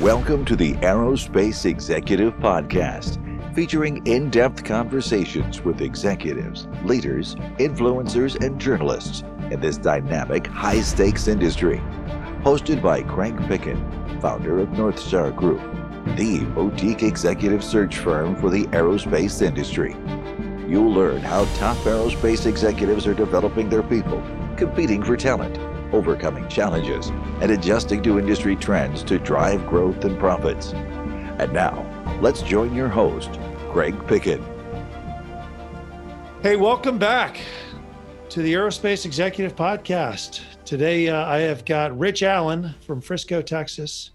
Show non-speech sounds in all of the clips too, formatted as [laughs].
Welcome to the Aerospace Executive Podcast, featuring in depth conversations with executives, leaders, influencers, and journalists in this dynamic, high stakes industry. Hosted by Craig Picken, founder of Northstar Group, the boutique executive search firm for the aerospace industry. You'll learn how top aerospace executives are developing their people, competing for talent overcoming challenges, and adjusting to industry trends to drive growth and profits. And now, let's join your host, Craig Picken. Hey, welcome back to the Aerospace Executive Podcast. Today, uh, I have got Rich Allen from Frisco, Texas,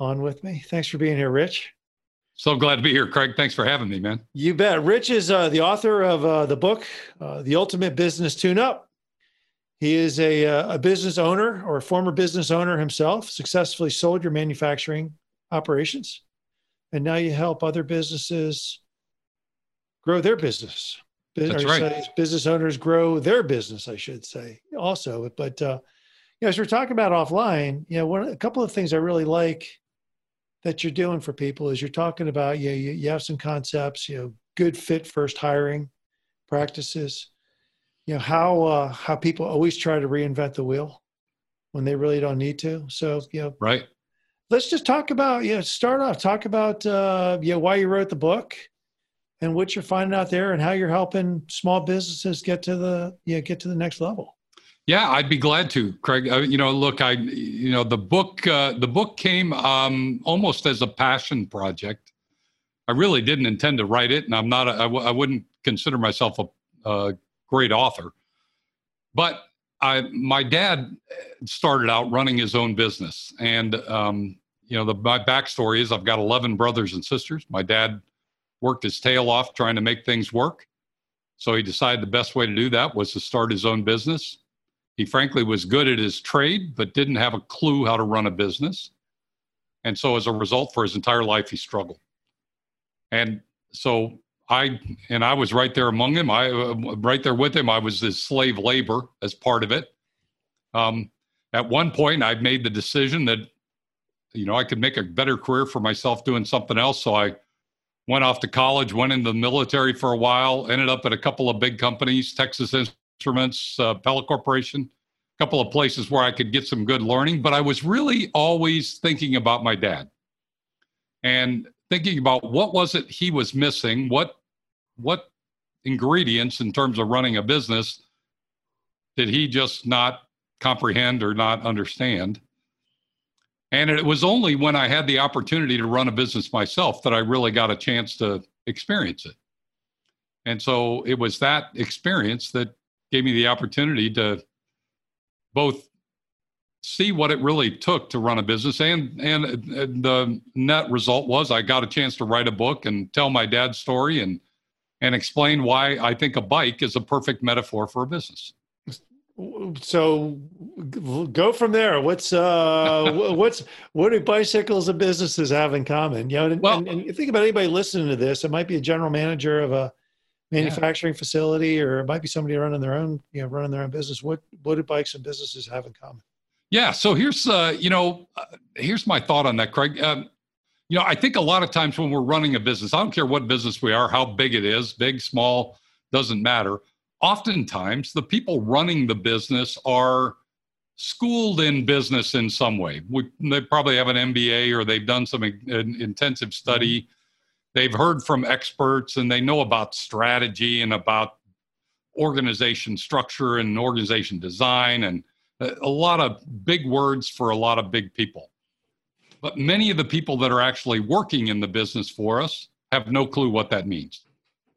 on with me. Thanks for being here, Rich. So glad to be here, Craig. Thanks for having me, man. You bet. Rich is uh, the author of uh, the book, uh, The Ultimate Business Tune Up he is a, uh, a business owner or a former business owner himself, successfully sold your manufacturing operations. And now you help other businesses grow their business. That's right. business owners grow their business, I should say, also. But uh, you know, as we're talking about offline, you know, one a couple of things I really like that you're doing for people is you're talking about you know, you, you have some concepts, you know, good fit first hiring practices you know how uh, how people always try to reinvent the wheel when they really don't need to. So you know, right. Let's just talk about you know start off talk about uh, you know why you wrote the book and what you're finding out there and how you're helping small businesses get to the you know, get to the next level. Yeah, I'd be glad to, Craig. Uh, you know, look, I, you know, the book, uh, the book came um, almost as a passion project. I really didn't intend to write it, and I'm not. A, I, w- I wouldn't consider myself a, a great author. But I, my dad started out running his own business, and um, you know, the, my backstory is I've got 11 brothers and sisters. My dad worked his tail off trying to make things work, so he decided the best way to do that was to start his own business. He frankly was good at his trade, but didn't have a clue how to run a business, and so as a result, for his entire life, he struggled. And so I and I was right there among him. I uh, right there with him. I was his slave labor as part of it. Um, at one point, I made the decision that you know I could make a better career for myself doing something else. So I went off to college, went into the military for a while, ended up at a couple of big companies, Texas Instruments, uh, Pella Corporation, a couple of places where I could get some good learning. But I was really always thinking about my dad. And thinking about what was it he was missing, what what ingredients in terms of running a business did he just not comprehend or not understand? And it was only when I had the opportunity to run a business myself that I really got a chance to experience it. And so it was that experience that gave me the opportunity to both see what it really took to run a business and and the net result was I got a chance to write a book and tell my dad's story and and explain why I think a bike is a perfect metaphor for a business. So go from there. What's uh what's what do bicycles and businesses have in common? You know, and, well, and, and think about anybody listening to this. It might be a general manager of a manufacturing yeah. facility, or it might be somebody running their own, you know, running their own business. What what do bikes and businesses have in common? Yeah. So here's, uh, you know, uh, here's my thought on that, Craig. Um, you know, I think a lot of times when we're running a business, I don't care what business we are, how big it is, big, small, doesn't matter. Oftentimes, the people running the business are schooled in business in some way. We, they probably have an MBA or they've done some in, intensive study. Mm-hmm. They've heard from experts and they know about strategy and about organization structure and organization design and a lot of big words for a lot of big people. But many of the people that are actually working in the business for us have no clue what that means.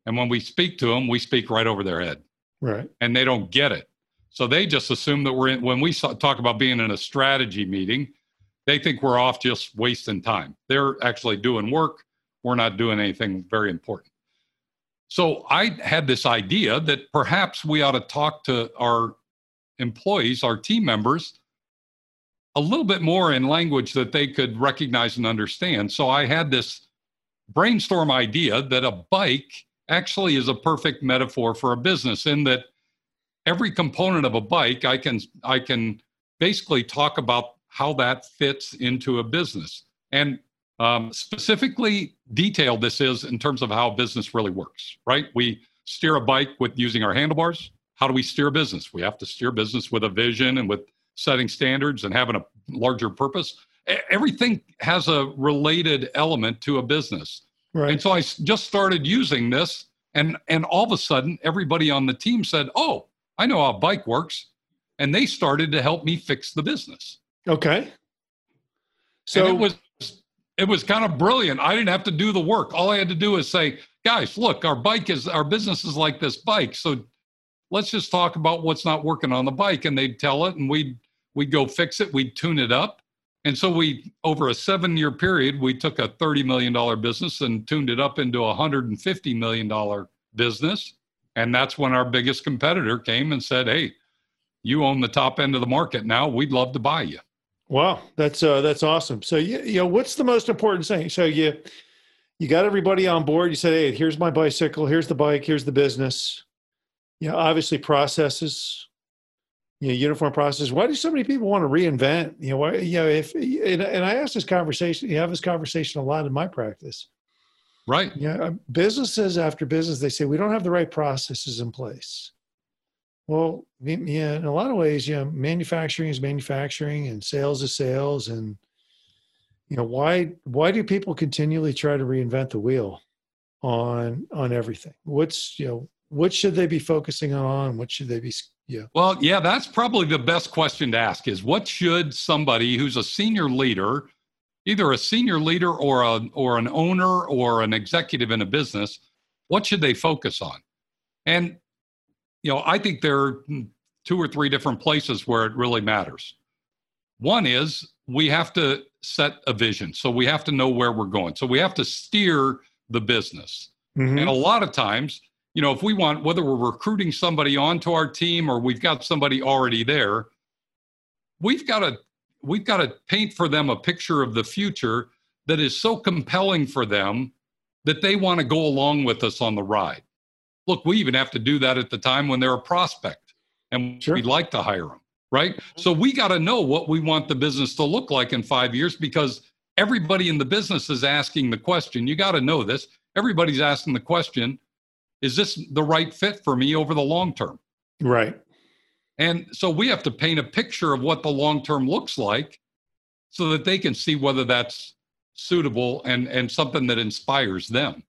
And when we speak to them, we speak right over their head. Right. And they don't get it. So they just assume that we're in, when we talk about being in a strategy meeting, they think we're off just wasting time. They're actually doing work. We're not doing anything very important. So I had this idea that perhaps we ought to talk to our employees, our team members, a little bit more in language that they could recognize and understand. So I had this brainstorm idea that a bike actually is a perfect metaphor for a business in that every component of a bike I can I can basically talk about how that fits into a business. and um, specifically detailed this is in terms of how business really works. Right? We steer a bike with using our handlebars. How do we steer business? We have to steer business with a vision and with setting standards and having a larger purpose. Everything has a related element to a business. Right. And so I just started using this, and and all of a sudden, everybody on the team said, "Oh, I know how a bike works," and they started to help me fix the business. Okay. So and it was it was kind of brilliant. I didn't have to do the work. All I had to do is say, "Guys, look, our bike is our business is like this bike. So let's just talk about what's not working on the bike." And they'd tell it, and we'd we'd go fix it. We'd tune it up, and so we, over a seven year period, we took a $30 million business and tuned it up into a $150 million business. And that's when our biggest competitor came and said, Hey, you own the top end of the market now. We'd love to buy you. Wow, that's uh, that's awesome. So you, you know, what's the most important thing? So you you got everybody on board. You said, "Hey, here's my bicycle. Here's the bike. Here's the business." You know, obviously processes you know, uniform process. Why do so many people want to reinvent? You know, why, you know, if and, and I ask this conversation, you have this conversation a lot in my practice. Right. Yeah. You know, businesses after business, they say we don't have the right processes in place. Well, yeah, in a lot of ways, you know, manufacturing is manufacturing and sales is sales. And, you know, why why do people continually try to reinvent the wheel on on everything? What's, you know, what should they be focusing on? What should they be yeah. Well, yeah, that's probably the best question to ask is what should somebody who's a senior leader, either a senior leader or a or an owner or an executive in a business, what should they focus on? And you know, I think there are two or three different places where it really matters. One is we have to set a vision. So we have to know where we're going. So we have to steer the business. Mm-hmm. And a lot of times you know, if we want, whether we're recruiting somebody onto our team or we've got somebody already there, we've got to we've got to paint for them a picture of the future that is so compelling for them that they want to go along with us on the ride. Look, we even have to do that at the time when they're a prospect and sure. we'd like to hire them, right? Mm-hmm. So we got to know what we want the business to look like in five years because everybody in the business is asking the question. You got to know this. Everybody's asking the question is this the right fit for me over the long term? Right. And so we have to paint a picture of what the long term looks like so that they can see whether that's suitable and, and something that inspires them.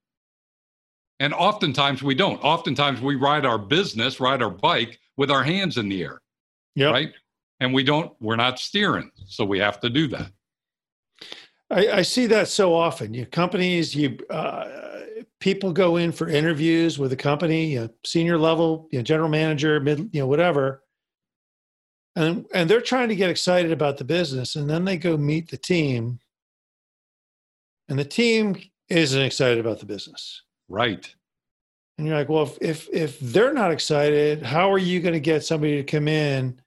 And oftentimes we don't. Oftentimes we ride our business, ride our bike with our hands in the air. Yeah. Right. And we don't, we're not steering. So we have to do that. I, I see that so often. You companies, you uh, people go in for interviews with a company, you know, senior level, you know, general manager, mid, you know, whatever, and and they're trying to get excited about the business, and then they go meet the team, and the team isn't excited about the business. Right. And you're like, well, if if, if they're not excited, how are you going to get somebody to come in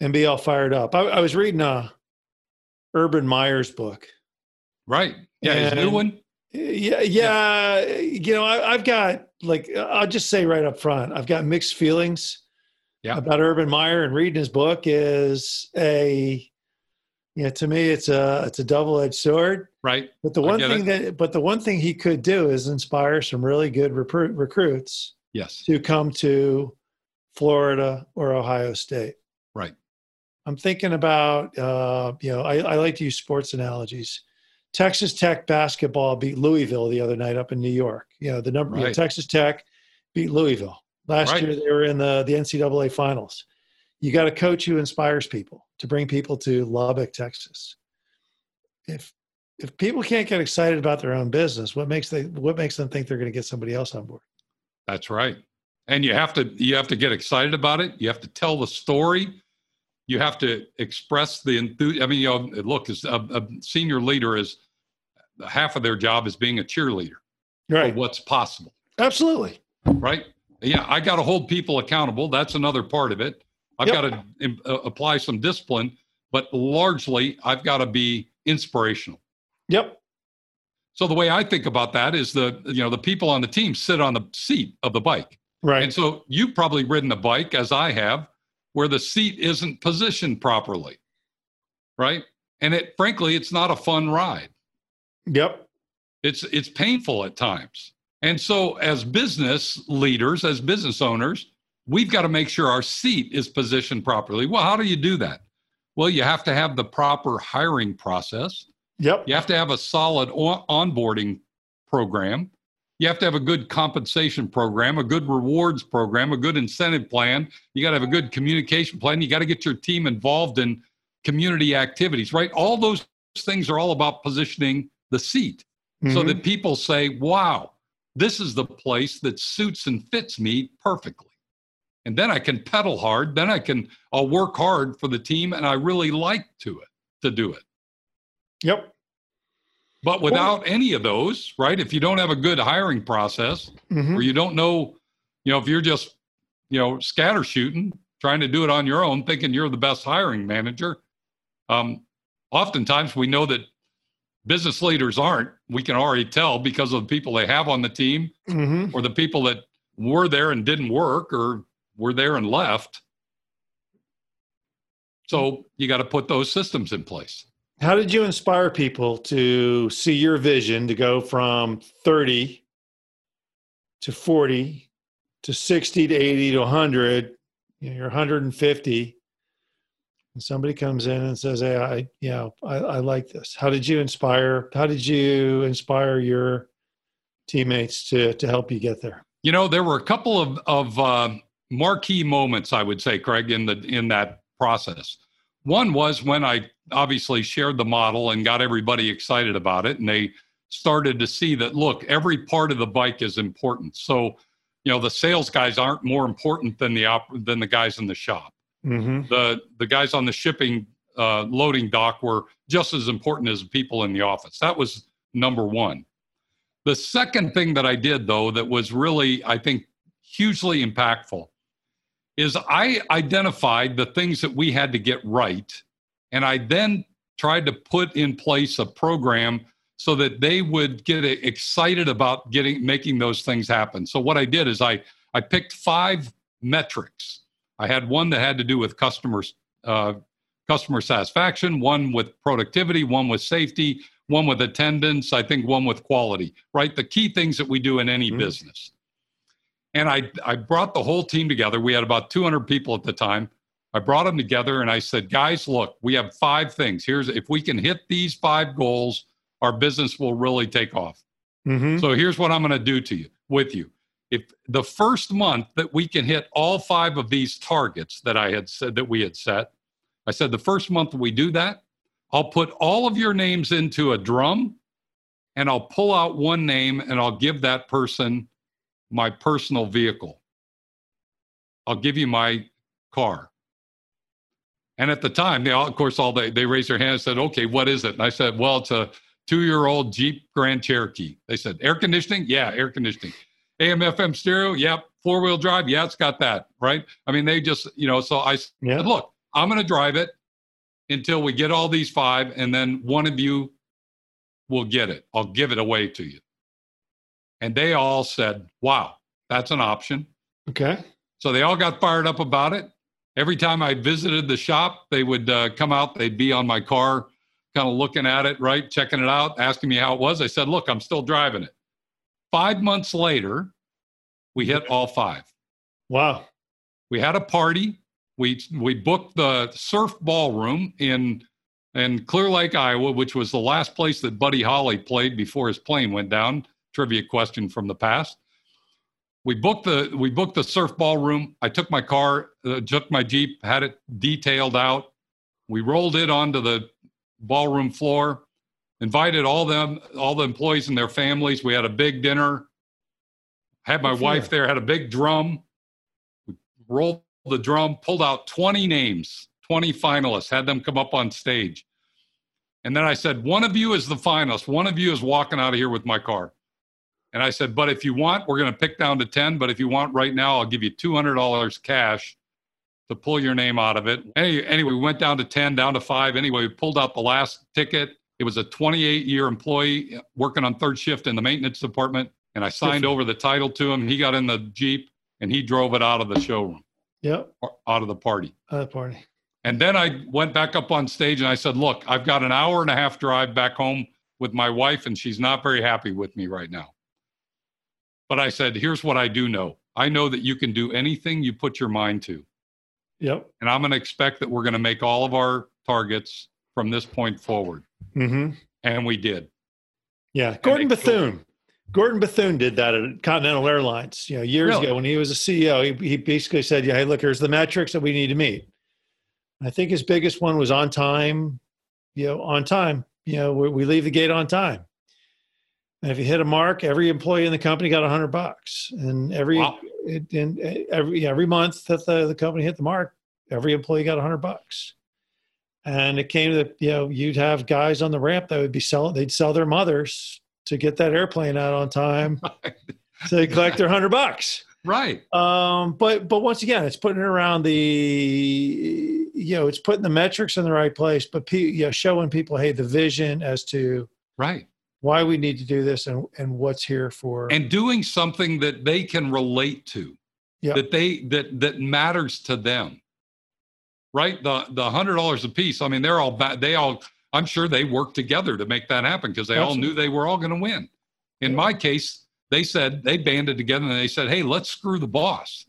and be all fired up? I, I was reading a Urban Meyer's book. Right. Yeah, his new one. Yeah, yeah. You know, I, have got like I'll just say right up front, I've got mixed feelings yeah. about Urban Meyer and reading his book is a you know, to me it's a it's a double-edged sword. Right. But the one thing it. that but the one thing he could do is inspire some really good recruit, recruits yes to come to Florida or Ohio State. Right. I'm thinking about uh, you know, I, I like to use sports analogies Texas Tech basketball beat Louisville the other night up in New York. You know, the number right. you know, Texas Tech beat Louisville. Last right. year they were in the, the NCAA finals. You got a coach who inspires people to bring people to Lubbock, Texas. If if people can't get excited about their own business, what makes they what makes them think they're going to get somebody else on board? That's right. And you have to you have to get excited about it. You have to tell the story. You have to express the enthusiasm. I mean, you know, look, as a, a senior leader is half of their job is being a cheerleader right. what's possible. Absolutely. Right? Yeah i got to hold people accountable. That's another part of it. I've yep. got to uh, apply some discipline but largely i've got to be inspirational. Yep. So the way i think about that is the you know the people on the team sit on the seat of the bike. Right. And so you've probably ridden a bike as i have where the seat isn't positioned properly. Right? And it frankly it's not a fun ride Yep. It's it's painful at times. And so as business leaders, as business owners, we've got to make sure our seat is positioned properly. Well, how do you do that? Well, you have to have the proper hiring process. Yep. You have to have a solid on- onboarding program. You have to have a good compensation program, a good rewards program, a good incentive plan. You got to have a good communication plan. You got to get your team involved in community activities, right? All those things are all about positioning the seat mm-hmm. so that people say, wow, this is the place that suits and fits me perfectly. And then I can pedal hard. Then I can, I'll work hard for the team and I really like to it, to do it. Yep. But without well, any of those, right? If you don't have a good hiring process mm-hmm. or you don't know, you know, if you're just, you know, scatter shooting, trying to do it on your own, thinking you're the best hiring manager, um, oftentimes we know that business leaders aren't. We can already tell because of the people they have on the team mm-hmm. or the people that were there and didn't work or were there and left. So you got to put those systems in place. How did you inspire people to see your vision to go from 30 to 40 to 60 to 80 to 100? You know, you're 150 and somebody comes in and says, "Hey, I, you know, I, I like this." How did you inspire? How did you inspire your teammates to to help you get there? You know, there were a couple of of uh, marquee moments, I would say, Craig, in the in that process. One was when I obviously shared the model and got everybody excited about it, and they started to see that look, every part of the bike is important. So, you know, the sales guys aren't more important than the op- than the guys in the shop Mm-hmm. The the guys on the shipping uh, loading dock were just as important as people in the office. That was number one. The second thing that I did, though, that was really, I think, hugely impactful is I identified the things that we had to get right. And I then tried to put in place a program so that they would get excited about getting making those things happen. So what I did is I I picked five metrics I had one that had to do with customers, uh, customer satisfaction, one with productivity, one with safety, one with attendance, I think one with quality, right? The key things that we do in any mm-hmm. business. And I, I brought the whole team together. We had about 200 people at the time. I brought them together and I said, guys, look, we have five things. Here's if we can hit these five goals, our business will really take off. Mm-hmm. So here's what I'm going to do to you with you if the first month that we can hit all five of these targets that I had said that we had set, I said the first month we do that, I'll put all of your names into a drum and I'll pull out one name and I'll give that person my personal vehicle. I'll give you my car. And at the time, they all, of course, all they, they raised their hand and said, okay, what is it? And I said, well, it's a two year old Jeep Grand Cherokee. They said, air conditioning? Yeah, air conditioning. AM FM stereo, yep. Four wheel drive, yeah, it's got that, right? I mean, they just, you know, so I yeah. said, look, I'm going to drive it until we get all these five, and then one of you will get it. I'll give it away to you. And they all said, wow, that's an option. Okay. So they all got fired up about it. Every time I visited the shop, they would uh, come out, they'd be on my car, kind of looking at it, right? Checking it out, asking me how it was. I said, look, I'm still driving it. Five months later, we hit all five. Wow. We had a party. We we booked the surf ballroom in in Clear Lake, Iowa, which was the last place that Buddy Holly played before his plane went down. Trivia question from the past. We booked the we booked the surf ballroom. I took my car, uh, took my Jeep, had it detailed out. We rolled it onto the ballroom floor invited all them all the employees and their families we had a big dinner had my wife there had a big drum. We rolled the drum pulled out 20 names 20 finalists had them come up on stage. And then i said one of you is the finalist. One of you is walking out of here with my car. And i said but if you want we're going to pick down to 10 but if you want right now i'll give you $200 cash to pull your name out of it. Anyway we went down to 10 down to 5 anyway we pulled out the last ticket. It was a 28 year employee working on third shift in the maintenance department. And I signed over the title to him. He got in the Jeep and he drove it out of the showroom. Yep. Out of the party. Out of the party. And then I went back up on stage and I said, Look, I've got an hour and a half drive back home with my wife, and she's not very happy with me right now. But I said, here's what I do know I know that you can do anything you put your mind to. Yep. And I'm going to expect that we're going to make all of our targets from this point forward. Mm-hmm. And we did. Yeah. Gordon Bethune. Gordon Bethune did that at Continental Airlines, you know, years really? ago when he was a CEO. He, he basically said, "Yeah, hey, look, here's the metrics that we need to meet." I think his biggest one was on time. You know, on time. You know, we, we leave the gate on time. And if you hit a mark, every employee in the company got a hundred bucks, and every wow. and uh, every every month that the, the company hit the mark, every employee got a hundred bucks. And it came to the, you know you'd have guys on the ramp that would be selling they'd sell their mothers to get that airplane out on time [laughs] to collect their hundred bucks. Right. Um, but but once again, it's putting it around the you know it's putting the metrics in the right place, but pe- you know, showing people hey the vision as to right why we need to do this and, and what's here for and doing something that they can relate to yep. that they that that matters to them right the the hundred dollars a piece i mean they're all they all i'm sure they worked together to make that happen because they Absolutely. all knew they were all going to win in yeah. my case they said they banded together and they said hey let's screw the boss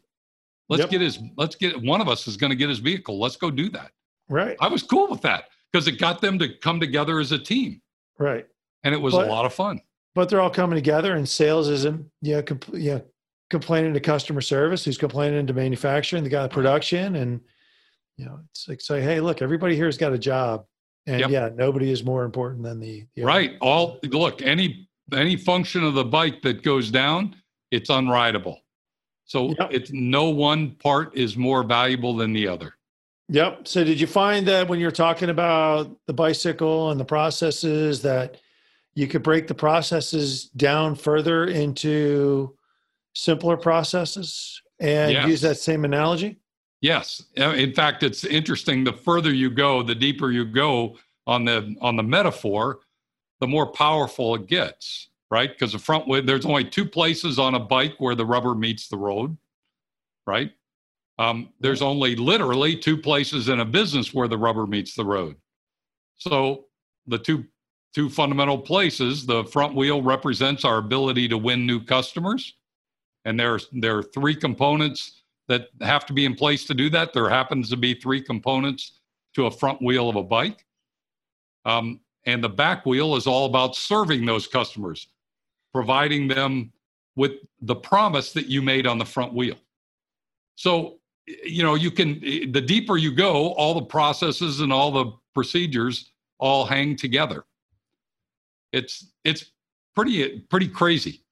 let's yep. get his let's get one of us is going to get his vehicle let's go do that right i was cool with that because it got them to come together as a team right and it was but, a lot of fun. But they're all coming together, and sales isn't you know, compl- you know complaining to customer service, who's complaining to manufacturing, the guy production, and you know it's like say, hey, look, everybody here's got a job, and yep. yeah, nobody is more important than the, the right. All look any any function of the bike that goes down, it's unrideable. So yep. it's no one part is more valuable than the other. Yep. So did you find that when you're talking about the bicycle and the processes that you could break the processes down further into simpler processes and yes. use that same analogy? Yes. In fact, it's interesting. The further you go, the deeper you go on the on the metaphor, the more powerful it gets, right? Because the front wheel, there's only two places on a bike where the rubber meets the road, right? Um, there's only literally two places in a business where the rubber meets the road. So the two two fundamental places. The front wheel represents our ability to win new customers. And there, there are three components that have to be in place to do that. There happens to be three components to a front wheel of a bike. Um, and the back wheel is all about serving those customers, providing them with the promise that you made on the front wheel. So, you know, you can, the deeper you go, all the processes and all the procedures all hang together it's it's pretty pretty crazy.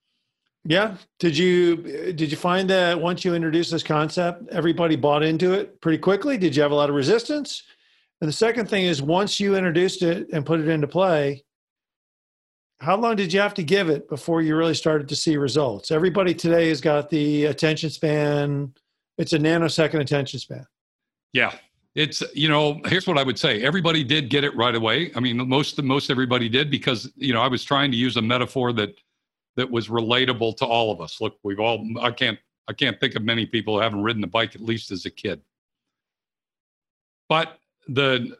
Yeah. Did you did you find that once you introduced this concept, everybody bought into it pretty quickly? Did you have a lot of resistance? And the second thing is once you introduced it and put it into play, how long did you have to give it before you really started to see results? Everybody today has got the attention span. It's a nanosecond attention span. Yeah it's you know here's what i would say everybody did get it right away i mean most most everybody did because you know i was trying to use a metaphor that that was relatable to all of us. Look we've all i can't i can't think of many people who haven't ridden a bike at least as a kid. But the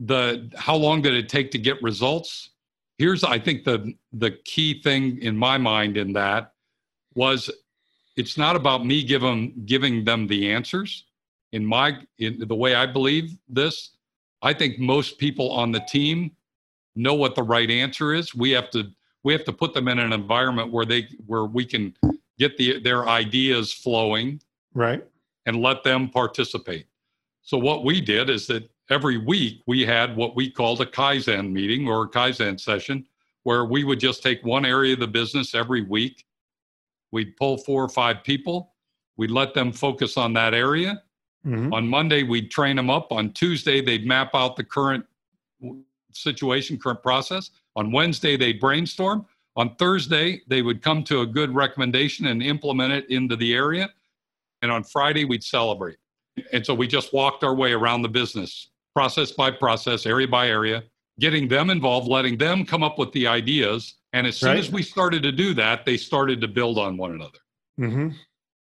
the how long did it take to get results? Here's i think the the key thing in my mind in that was it's not about me giving giving them the answers. In my in the way I believe this, I think most people on the team know what the right answer is. We have to we have to put them in an environment where they where we can get the their ideas flowing, right, and let them participate. So what we did is that every week we had what we called a kaizen meeting or a kaizen session where we would just take one area of the business every week. We'd pull four or five people. We'd let them focus on that area Mm-hmm. On Monday, we'd train them up. On Tuesday, they'd map out the current situation, current process. On Wednesday, they'd brainstorm. On Thursday, they would come to a good recommendation and implement it into the area. And on Friday, we'd celebrate. And so we just walked our way around the business, process by process, area by area, getting them involved, letting them come up with the ideas. And as soon right. as we started to do that, they started to build on one another. Mm-hmm.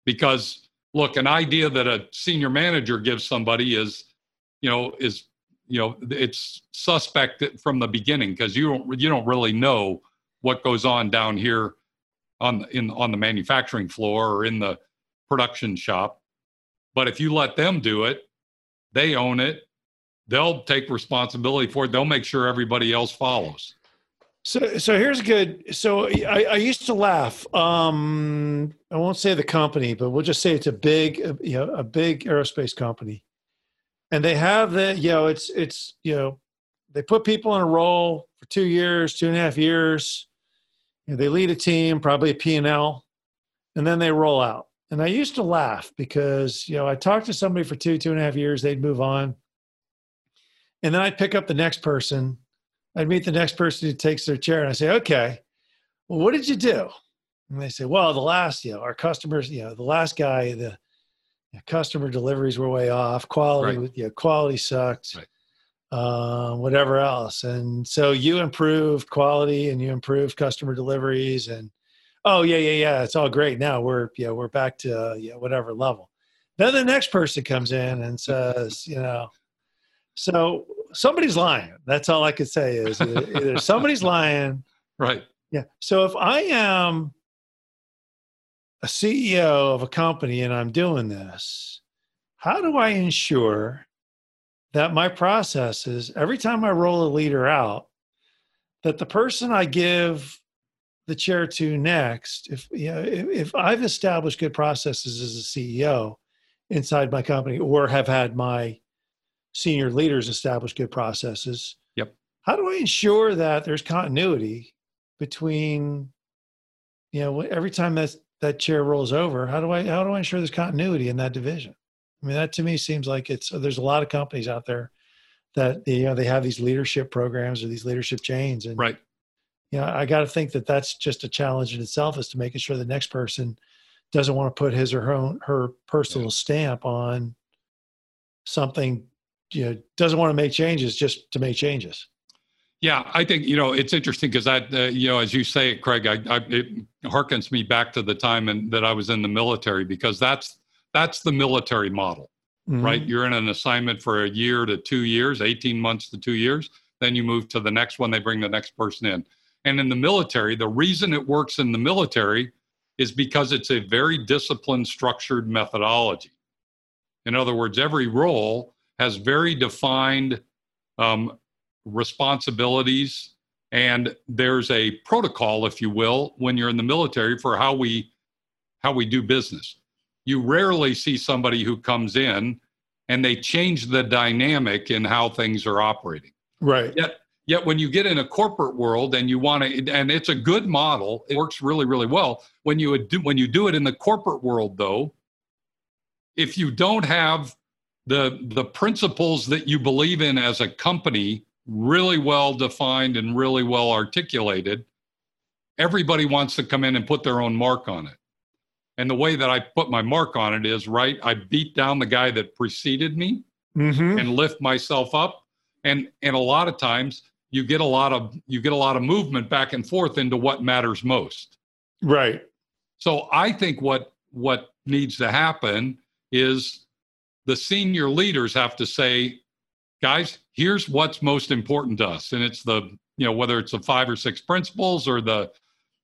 Because look, an idea that a senior manager gives somebody is, you know, is you know it's suspect from the beginning because you don't you don't really know what goes on down here on in on the manufacturing floor or in the production shop but if you let them do it they own it they'll take responsibility for it they'll make sure everybody else follows so, so here's a good. So, I, I used to laugh. Um, I won't say the company, but we'll just say it's a big, you know, a big aerospace company, and they have the, you know, it's it's you know, they put people in a role for two years, two and a half years. You know, they lead a team, probably a P and then they roll out. And I used to laugh because you know I talked to somebody for two, two and a half years, they'd move on, and then I'd pick up the next person I'd meet the next person who takes their chair and I say, okay, well, what did you do? And they say, well, the last, you know, our customers, you know, the last guy, the customer deliveries were way off. Quality, right. know, quality sucked. Right. Uh, whatever else. And so you improved quality and you improved customer deliveries and oh yeah, yeah, yeah, it's all great. Now we're yeah, we're back to uh, yeah, whatever level. Then the next person comes in and [laughs] says, you know, so somebody's lying. That's all I could say is either somebody's lying. [laughs] Right. Yeah. So if I am a CEO of a company and I'm doing this, how do I ensure that my processes, every time I roll a leader out, that the person I give the chair to next, if you know, if, if I've established good processes as a CEO inside my company or have had my senior leaders establish good processes. Yep. How do I ensure that there's continuity between, you know, every time that that chair rolls over, how do I how do I ensure there's continuity in that division? I mean, that to me seems like it's there's a lot of companies out there that you know they have these leadership programs or these leadership chains, and right. You know, I got to think that that's just a challenge in itself is to making sure the next person doesn't want to put his or her own, her personal yeah. stamp on something you know doesn't want to make changes just to make changes. Yeah, I think you know it's interesting because that uh, you know as you say, it, Craig, I, I, it harkens me back to the time in, that I was in the military because that's that's the military model, mm-hmm. right? You're in an assignment for a year to two years, eighteen months to two years. Then you move to the next one. They bring the next person in, and in the military, the reason it works in the military is because it's a very disciplined, structured methodology. In other words, every role has very defined um, responsibilities and there's a protocol if you will when you're in the military for how we how we do business. You rarely see somebody who comes in and they change the dynamic in how things are operating. Right. Yet yet when you get in a corporate world and you want to and it's a good model it works really really well. When you do when you do it in the corporate world though if you don't have the the principles that you believe in as a company really well defined and really well articulated everybody wants to come in and put their own mark on it. And the way that i put my mark on it is right i beat down the guy that preceded me mm-hmm. and lift myself up. And and a lot of times you get a lot of you get a lot of movement back and forth into what matters most. Right. So i think what what needs to happen is the senior leaders have to say, guys, here's what's most important to us. And it's the, you know, whether it's the five or six principles or the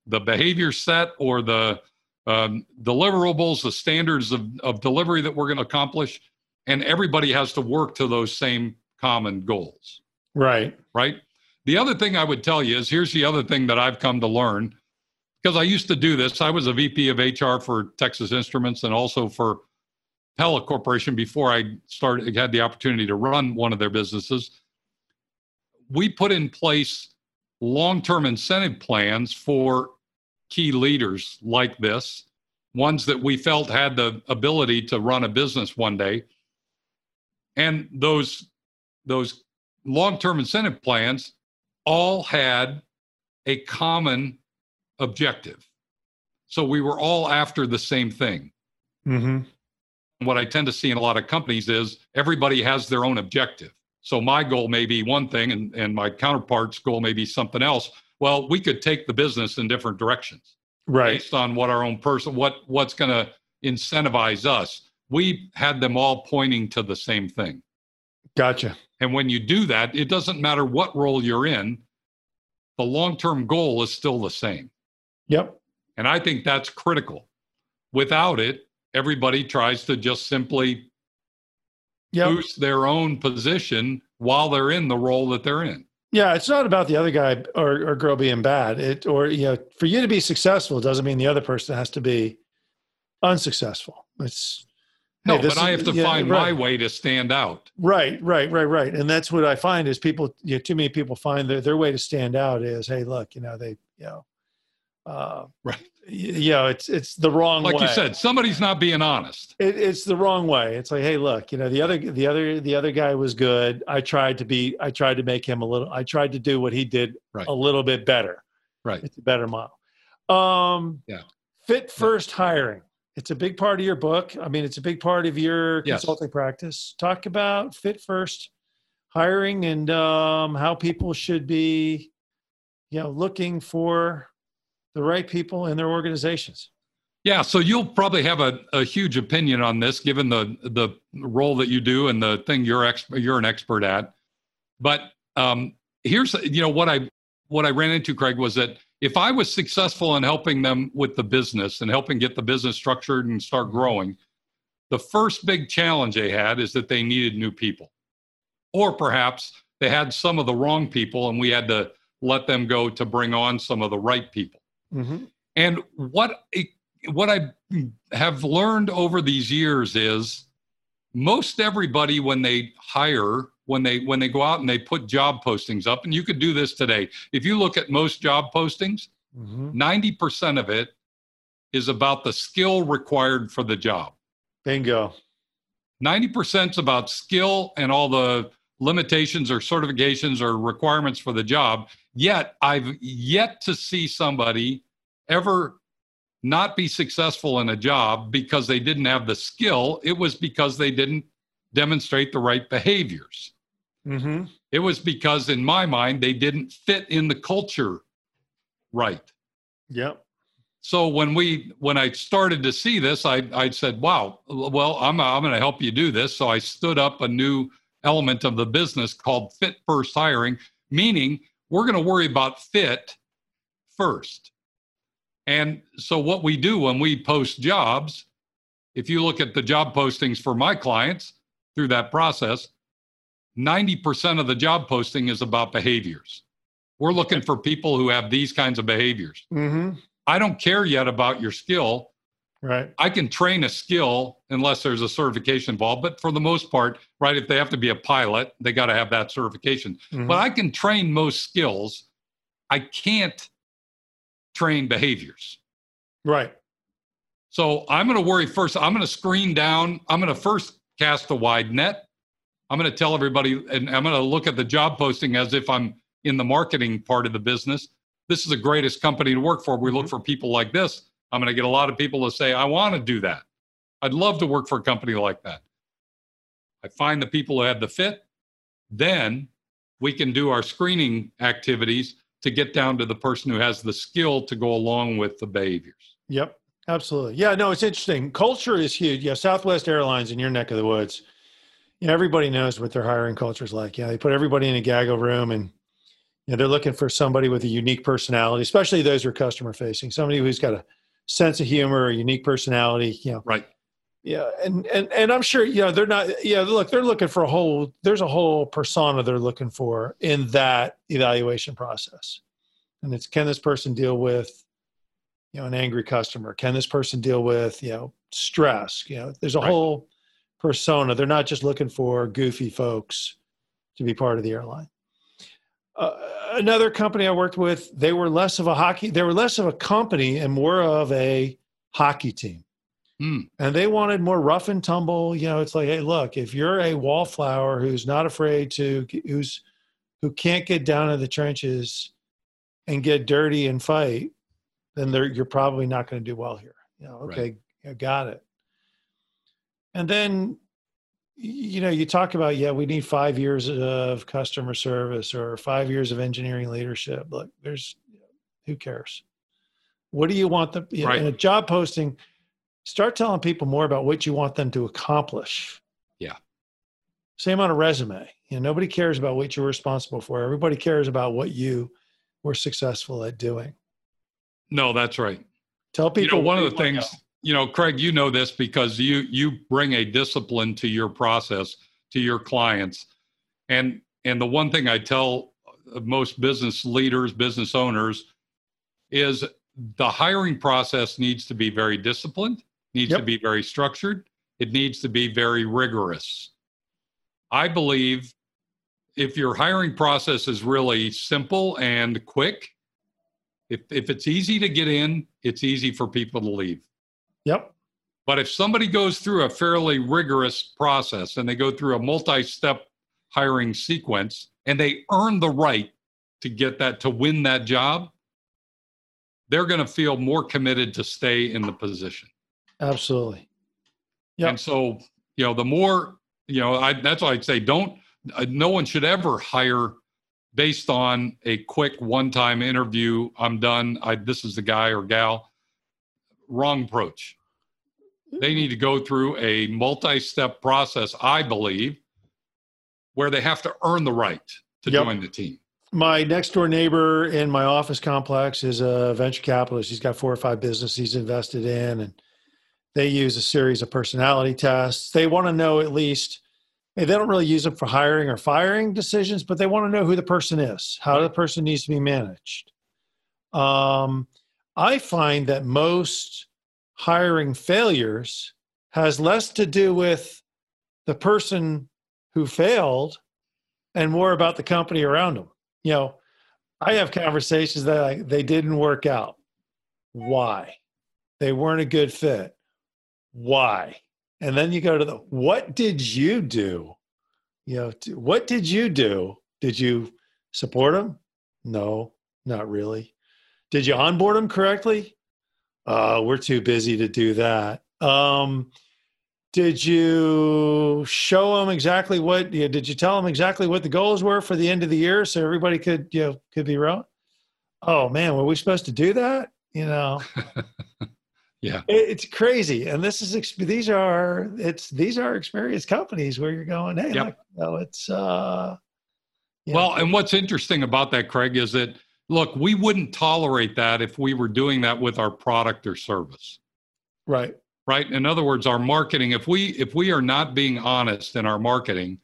the behavior set or the um, deliverables, the standards of, of delivery that we're going to accomplish. And everybody has to work to those same common goals. Right. Right. The other thing I would tell you is here's the other thing that I've come to learn because I used to do this. I was a VP of HR for Texas Instruments and also for Pella Corporation before I started had the opportunity to run one of their businesses. We put in place long-term incentive plans for key leaders like this, ones that we felt had the ability to run a business one day. And those those long-term incentive plans all had a common objective. So we were all after the same thing. Mm-hmm what I tend to see in a lot of companies is everybody has their own objective. So my goal may be one thing and, and my counterpart's goal may be something else. Well, we could take the business in different directions. Right. Based on what our own person what what's gonna incentivize us. We had them all pointing to the same thing. Gotcha. And when you do that, it doesn't matter what role you're in, the long term goal is still the same. Yep. And I think that's critical. Without it, everybody tries to just simply Yep. boost their own position while they're in the role that they're in. Yeah, it's not about the other guy or, or girl being bad. It or you know, for you to be successful doesn't mean the other person has to be unsuccessful. It's No, hey, but I have to yeah, find my way to stand out. Right, right, right, right. And that's what I find is people, you know, too many people find their, their way to stand out is, hey, look, you know, they, you know, uh, Right. Y- you know, it's, it's the wrong Like way. you said, somebody's not being honest. It, it's the wrong way. It's like, hey, look, you know, the other, the other, the other guy was good. I tried to be, I tried to make him a little, I tried to do what he did Right. a little bit better. Right. It's a better model. Um, Yeah. Fit first hiring. It's a big part of your book. I mean, it's a big part of your Yes. consulting practice. Talk about fit first hiring and um, how people should be, you know, looking for the right people in their organizations. Yeah, so you'll probably have a, a huge opinion on this, given the the role that you do and the thing you're ex- you're an expert at. But um, here's you know what I what I ran into, Craig, was that if I was successful in helping them with the business and helping get the business structured and start growing, the first big challenge they had is that they needed new people, or perhaps they had some of the wrong people, and we had to let them go to bring on some of the right people. Mm-hmm. And what what I have learned over these years is most everybody when they hire when they when they go out and they put job postings up and you could do this today if you look at most job postings Mm-hmm. 90% of it is about the skill required for the job Bingo. 90% is about skill and all the limitations or certifications or requirements for the job. Yet I've yet to see somebody ever not be successful in a job because they didn't have the skill. It was because they didn't demonstrate the right behaviors. Mm-hmm. It was because, in my mind, they didn't fit in the culture right. Yep. So when we when I started to see this, I I said, "Wow, well, I'm I'm going to help you do this." So I stood up a new element of the business called Fit First Hiring, meaning we're going to worry about fit first. And so what we do when we post jobs, if you look at the job postings for my clients through that process, 90% of the job posting is about behaviors. We're looking for people who have these kinds of behaviors. Mm-hmm. I don't care yet about your skill. Right. I can train a skill unless there's a certification involved. But for the most part, right, if they have to be a pilot, they got to have that certification. Mhm. But I can train most skills. I can't train behaviors. Right. So I'm going to worry first. I'm going to screen down. I'm going to first cast a wide net. I'm going to tell everybody, and I'm going to look at the job posting as if I'm in the marketing part of the business. This is the greatest company to work for. We look for people like this. I'm going to get a lot of people to say, I want to do that. I'd love to work for a company like that. I find the people who have the fit. Then we can do our screening activities to get down to the person who has the skill to go along with the behaviors. Yep. Absolutely. Yeah. No, it's interesting. Culture is huge. Yeah. Southwest Airlines in your neck of the woods. Everybody knows what their hiring culture is like. Yeah. They put everybody in a gaggle room and you know, they're looking for somebody with a unique personality, especially those who are customer facing, somebody who's got a sense of humor, a unique personality, you know. Right. Yeah. And and and I'm sure, you know, they're not yeah, look, they're looking for a whole there's a whole persona they're looking for in that evaluation process. And it's can this person deal with you know an angry customer can this person deal with you know stress you know there's a Right. whole persona they're not just looking for goofy folks to be part of the airline uh, another company i worked with they were less of a hockey they were less of a company and more of a hockey team Hmm. and they wanted more rough and tumble you know it's like hey look if you're a wallflower who's not afraid to who's who can't get down in the trenches and get dirty and fight then they're, you're probably not going to do well here. You know, Right. okay, I got it. And then, you know, you talk about, yeah, we need five years of customer service or five years of engineering leadership. Look, there's, who cares? What do you want them, you know, in a job posting, start telling people more about what you want them to accomplish. Yeah. Same on a resume. You know, nobody cares about what you're responsible for. Everybody cares about what you were successful at doing. No, that's right. Tell people you know, one of the things, you know, Craig, you know this because you you bring a discipline to your process to your clients. And and the one thing I tell uh, most business leaders, business owners is the hiring process needs to be very disciplined, needs yep. to be very structured, it needs to be very rigorous. I believe if your hiring process is really simple and quick, if, if it's easy to get in, it's easy for people to leave. Yep. But if somebody goes through a fairly rigorous process and they go through a multi step hiring sequence and they earn the right to get that, to win that job, they're going to feel more committed to stay in the position. Absolutely. Yeah. And so, you know, the more, you know, I, that's why I'd say don't, uh, no one should ever hire based on a quick one time interview. I'm done. I, this is the guy or gal. Wrong approach. They need to go through a multi step process, I believe, where they have to earn the right to yep. join the team my next door neighbor in my office complex is a venture capitalist. He's got four or five businesses he's invested in, and they use a series of personality tests. They want to know at least, they don't really use them for hiring or firing decisions, but they want to know who the person is, how the person needs to be managed. Um, I find that most hiring failures has less to do with the person who failed and more about the company around them you know, I have conversations that I, they didn't work out. Why? They weren't a good fit. Why? And then you go to the what did you do? You know, what did you do? Did you support them? No, not really. Did you onboard them correctly? Uh, we're too busy to do that. Um, did you show them exactly what you know, did you tell them exactly what the goals were for the end of the year so everybody could you know could be wrong oh man were we supposed to do that you know [laughs] yeah it, it's crazy and this is these are it's these are experienced companies where you're going hey yep. look, you know, it's uh well know. and what's interesting about that craig is that look we wouldn't tolerate that if we were doing that with our product or service. Right. Right? In other words our marketing if we if we are not being honest in our marketing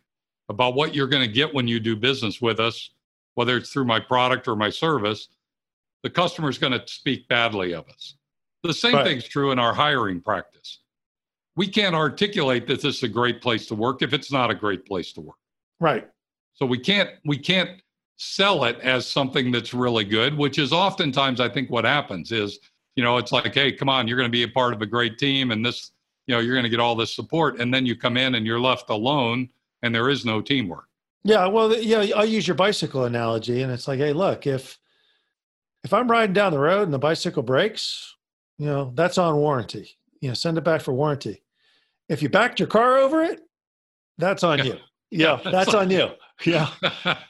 about what you're going to get when you do business with us whether it's through my product or my service the customer is going to speak badly of us. The same right. thing's true in our hiring practice. We can't articulate that this is a great place to work if it's not a great place to work. Right. So we can't we can't sell it as something that's really good which is oftentimes i think what happens is you know, it's like, hey, come on, you're going to be a part of a great team, and this, you know, you're going to get all this support, and then you come in and you're left alone, and there is no teamwork. Yeah, well, yeah, I'll use your bicycle analogy, and it's like, hey, look, if if I'm riding down the road and the bicycle breaks, you know, that's on warranty. You know, send it back for warranty. If you backed your car over it, that's on yeah. you. [laughs] Yeah, that's on you. Yeah.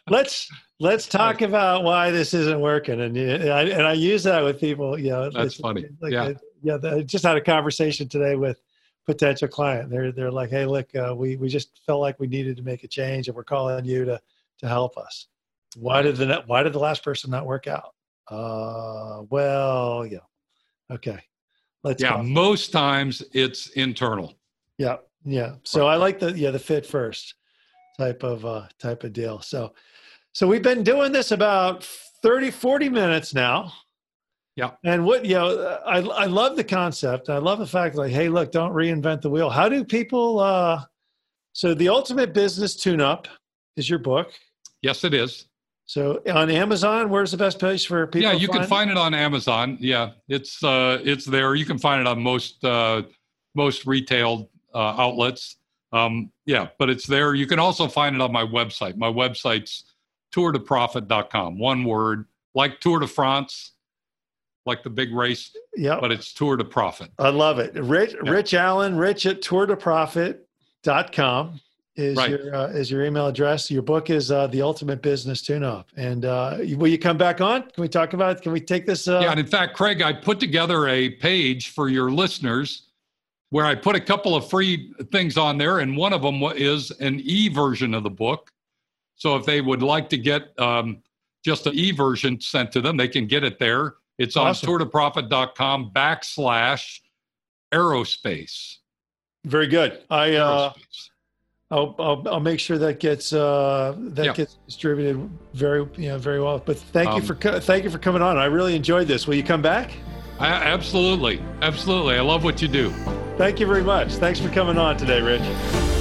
let's let's [laughs] talk about why this isn't working. And I, and I use that with people you know that's funny. like yeah. I, yeah I just had a conversation today with potential client. They're they're like hey look uh, we we just felt like we needed to make a change and we're calling you to to help us. Why did the why did the last person not work out? Uh well yeah. Okay. Let's yeah most times it's internal. Yeah yeah. So i like the yeah the fit first type of uh type of deal so so we've been doing this about 30, 40 minutes now. Yeah. And what, you know, I, I love the concept. I love the fact like, hey, look, don't reinvent the wheel. How do people, uh, so the ultimate business tune up is your book. Yes, it is. So on Amazon, where's the best place for people? Yeah, you can find it? it on Amazon. Yeah, it's uh, it's there. You can find it on most uh, most retail uh, outlets. Um, yeah, but it's there. You can also find it on my website. My website's tourdeprofit.com. One word, like Tour de France, like the big race. Yeah. But it's Tour de Profit. I love it. Rich, yep. Rich Allen, rich at tourdeprofit.com is right. your uh, is your email address. Your book is uh, the Ultimate Business Tune Up. And uh, will you come back on? Can we talk about? It? Can we take this? Uh... Yeah, and in fact, Craig, I put together a page for your listeners where I put a couple of free things on there, and one of them is an e version of the book. So if they would like to get um, just an e version sent to them, they can get it there. It's awesome. on tourdeprofit.com backslash aerospace. Very good. I uh, I'll, I'll, I'll make sure that gets uh, that yep. gets distributed very you know very well. But thank um, you for thank you for coming on. I really enjoyed this. Will you come back? I, absolutely, absolutely. I love what you do. Thank you very much. Thanks for coming on today, Rich.